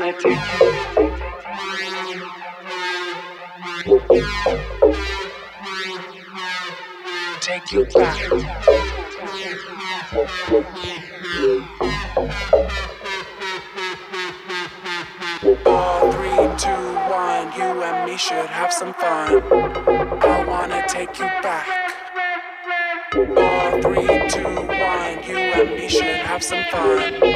humanity. Take you back. All three, two, one, you and me should have some fun. I wanna take you back. All three, two, one, you and me should have some fun.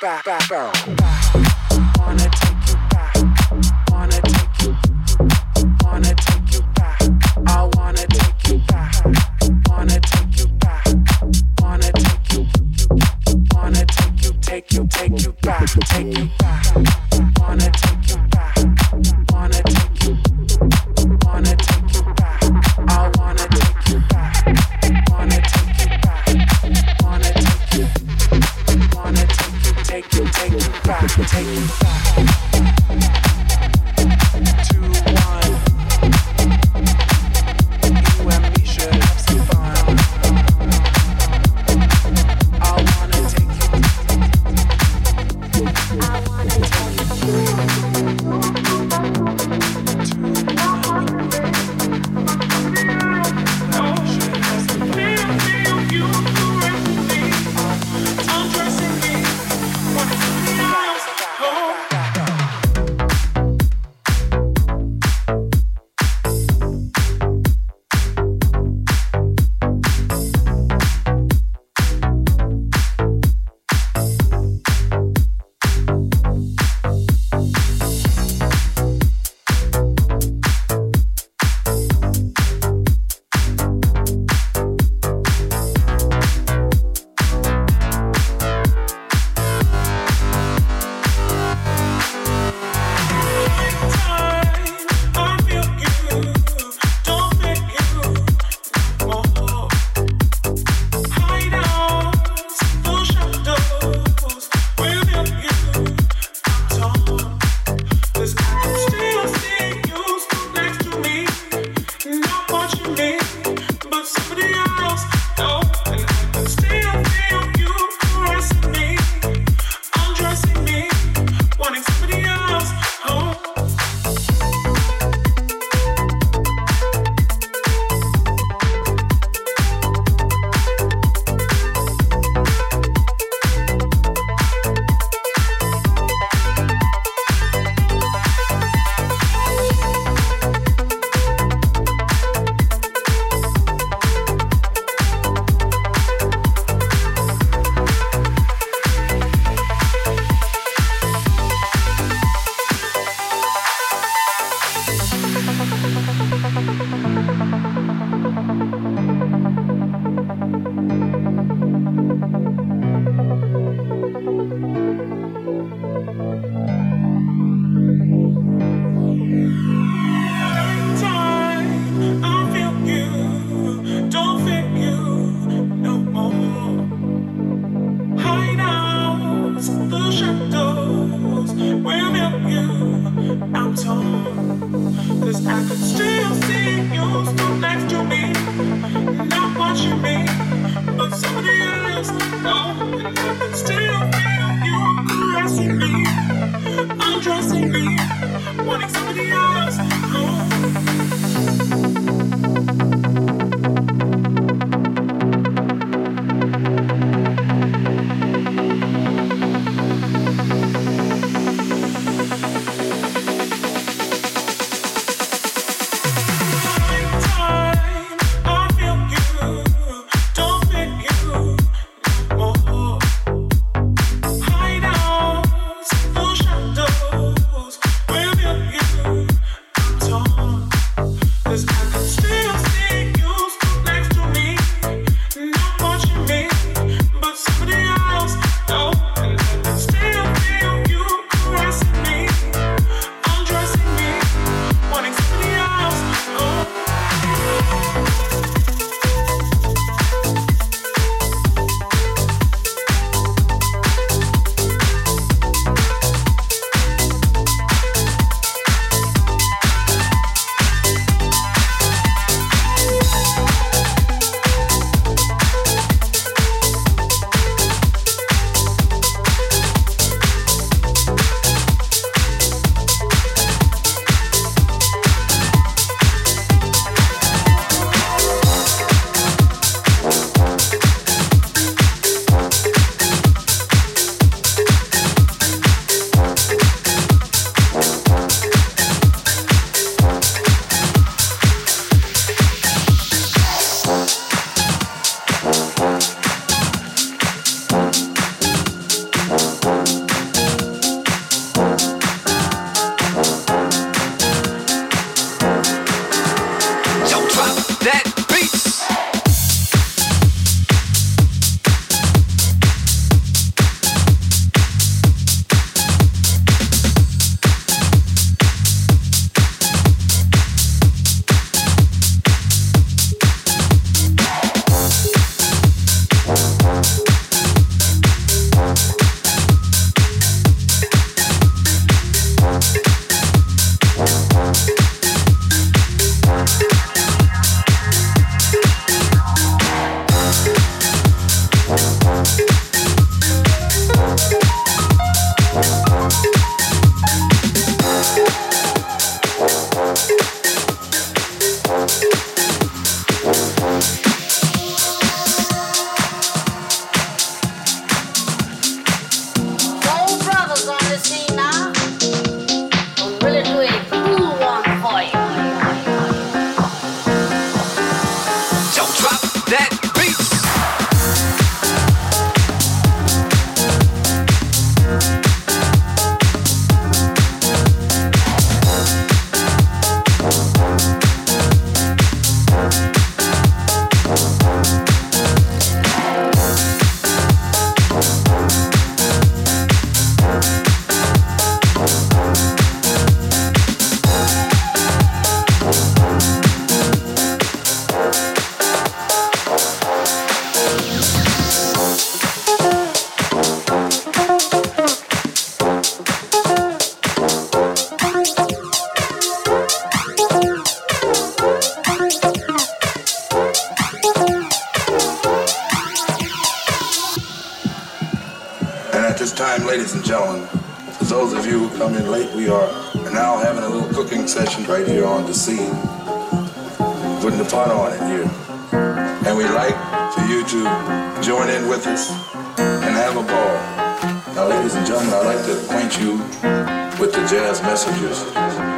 back, back, back. back, take you back. come in late, we are now having a little cooking session right here on the scene, putting the pot on it here. And we'd like for you to join in with us and have a ball. Now, ladies and gentlemen, I'd like to acquaint you with the Jazz Messengers.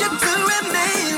you to remain.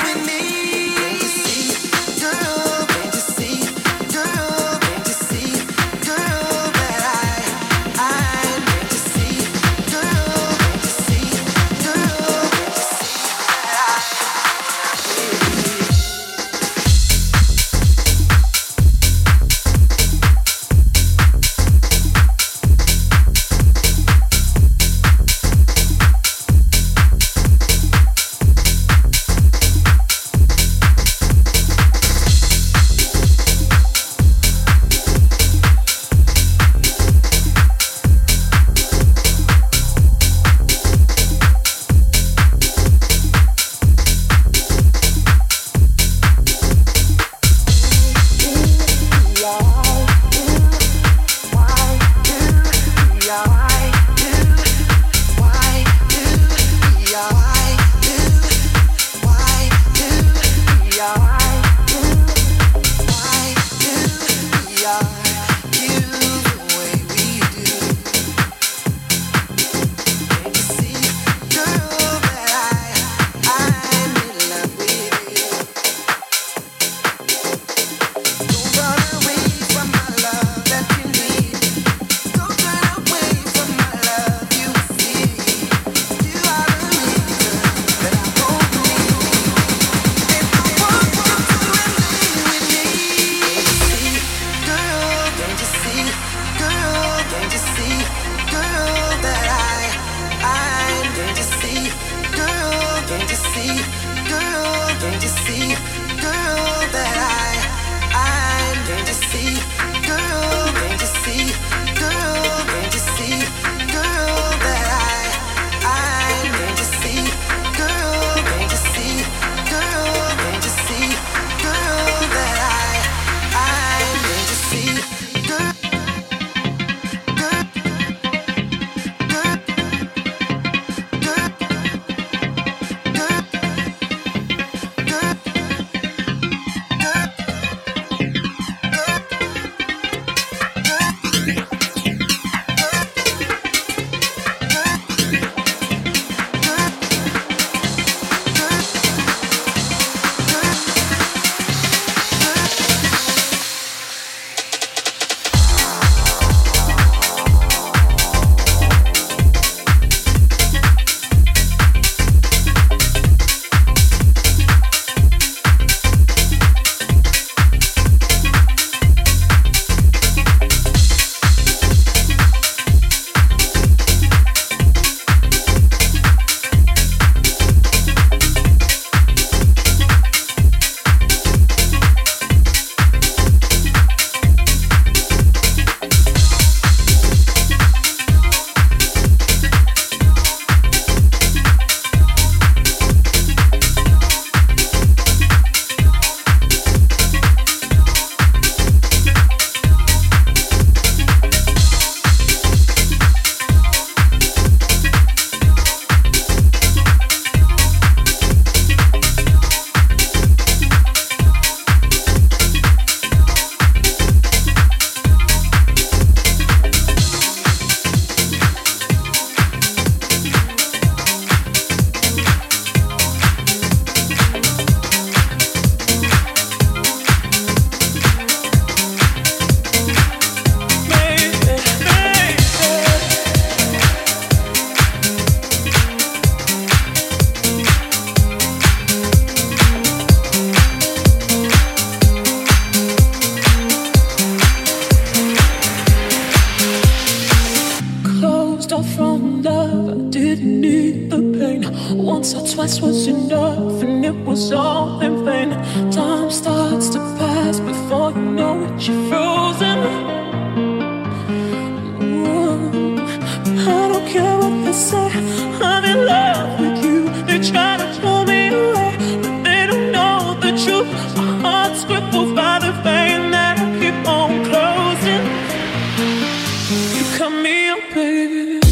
Come here, baby.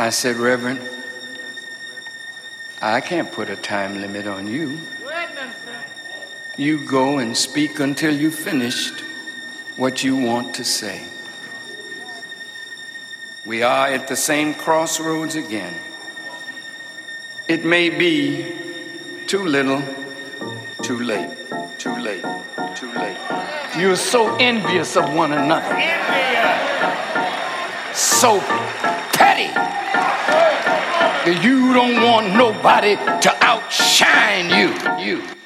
I said, Reverend, I can't put a time limit on you. You go and speak until you finished what you want to say. We are at the same crossroads again. It may be too little, too late, too late, too late. You're so envious of one another. Envious. So that you don't want nobody to outshine you. You.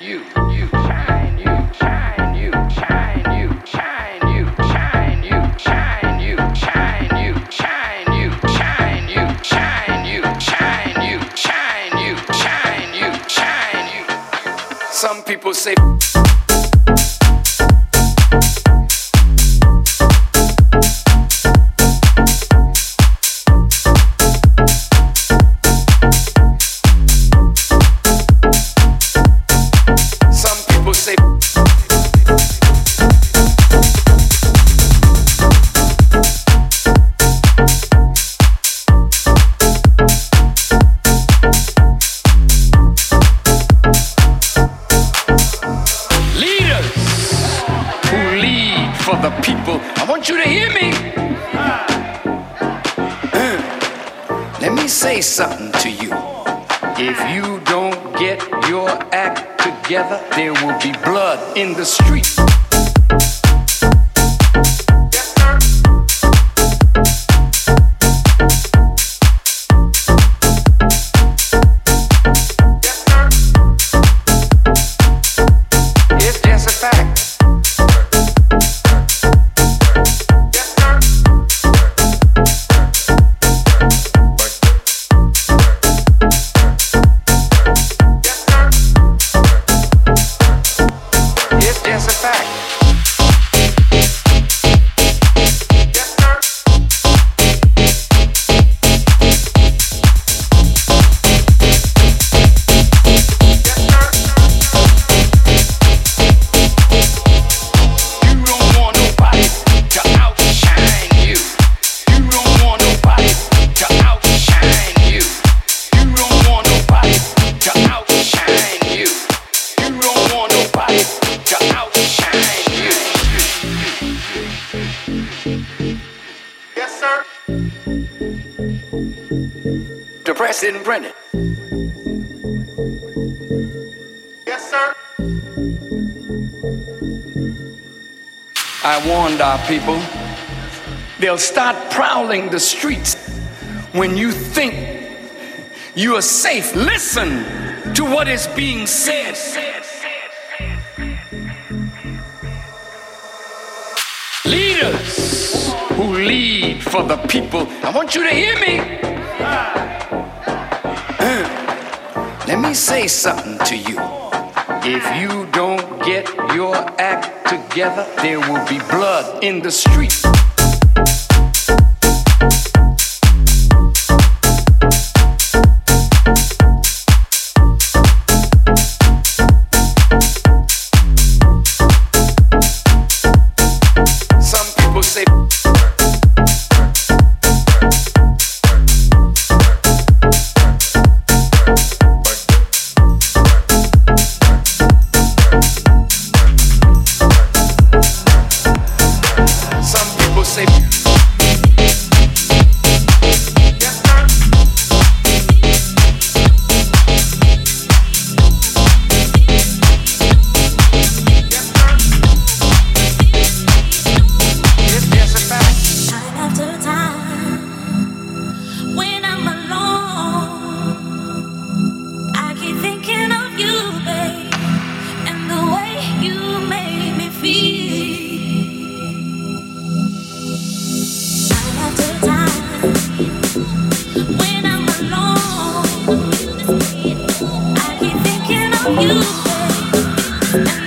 say something to you. If you don't get your act together, there will be blood in the streets. When you think you are safe. Listen to what is being said. Leaders who lead for the people. I want you to hear me. Uh, let me say something to you. If you don't get your act together, there will be blood in the street. you, babe.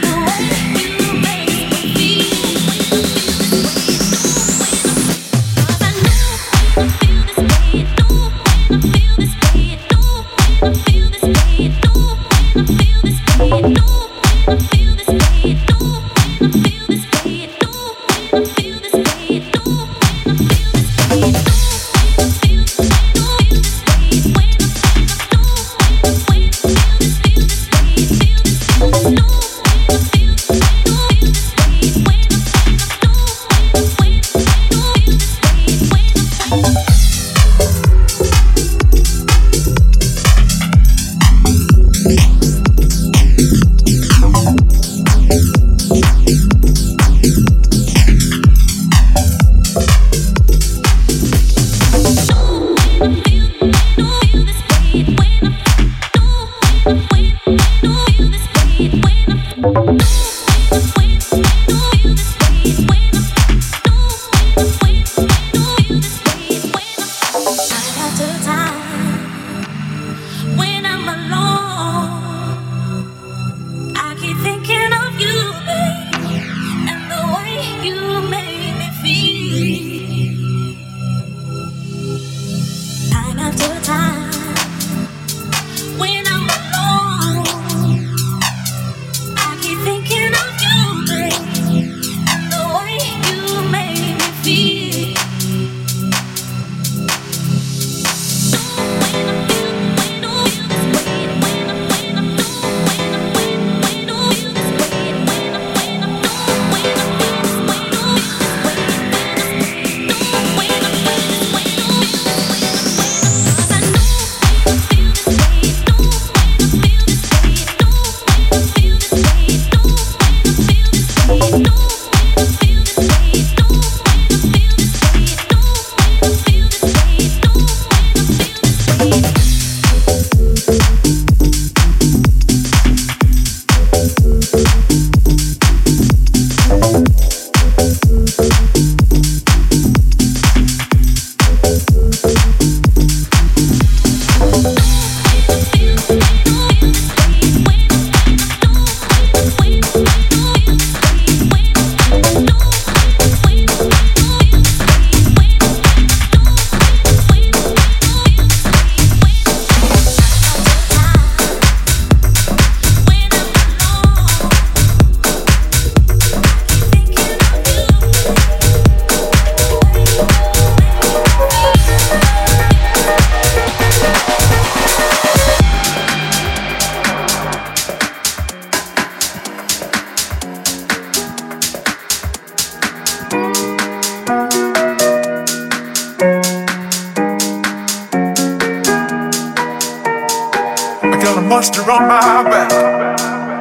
Monster on my back.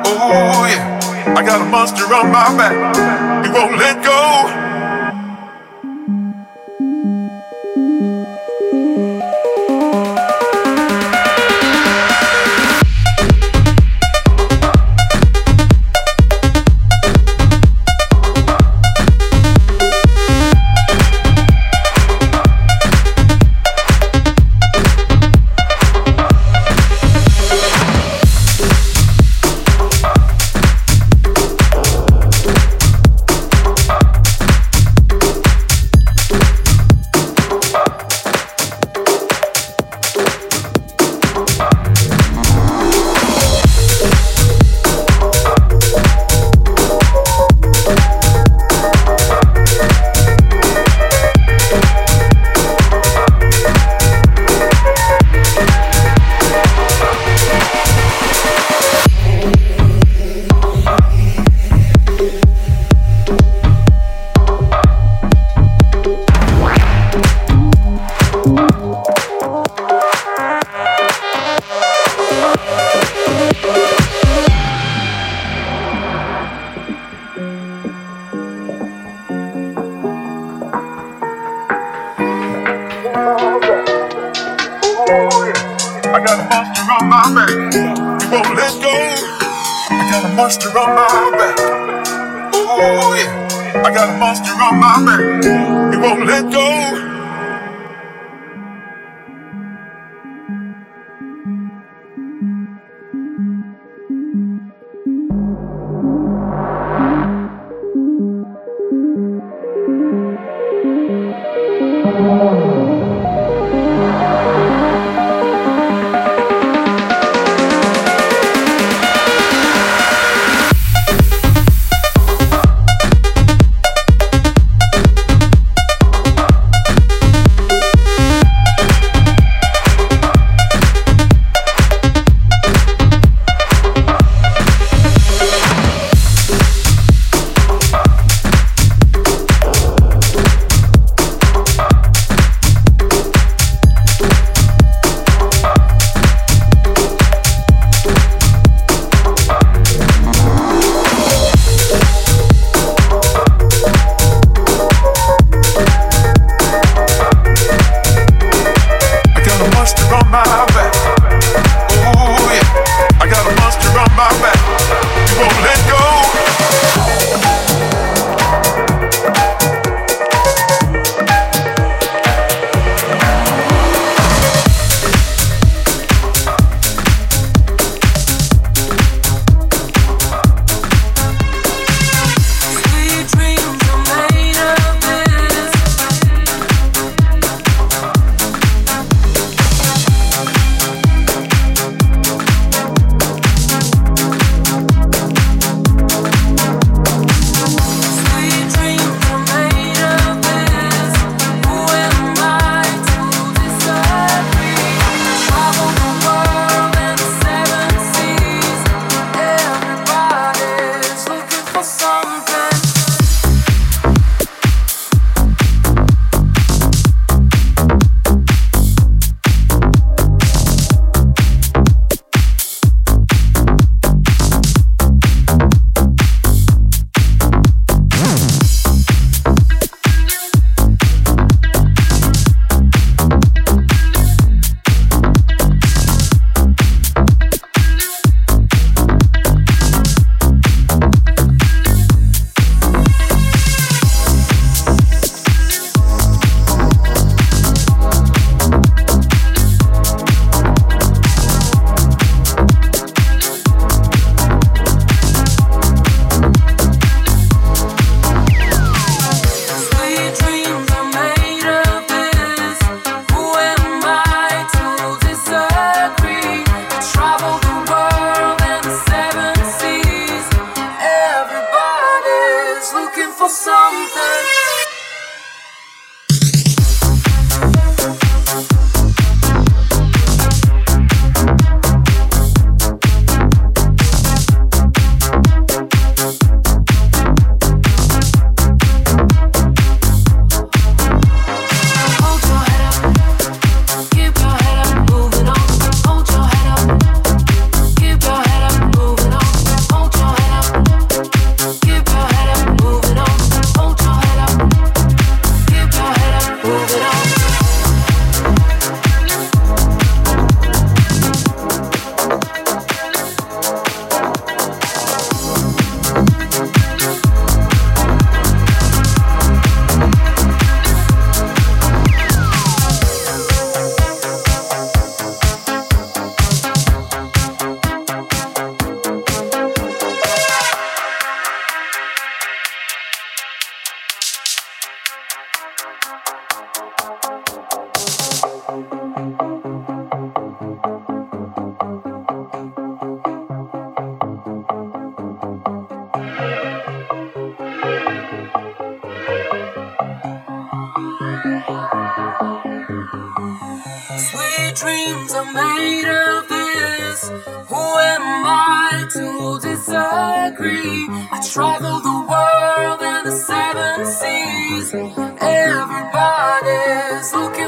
Oh yeah, I got a monster on my back. He won't let got a monster on my back. You won't let go. I got a monster on my back. Ooh, yeah. I got a monster on my back. You won't let go. Everybody's looking.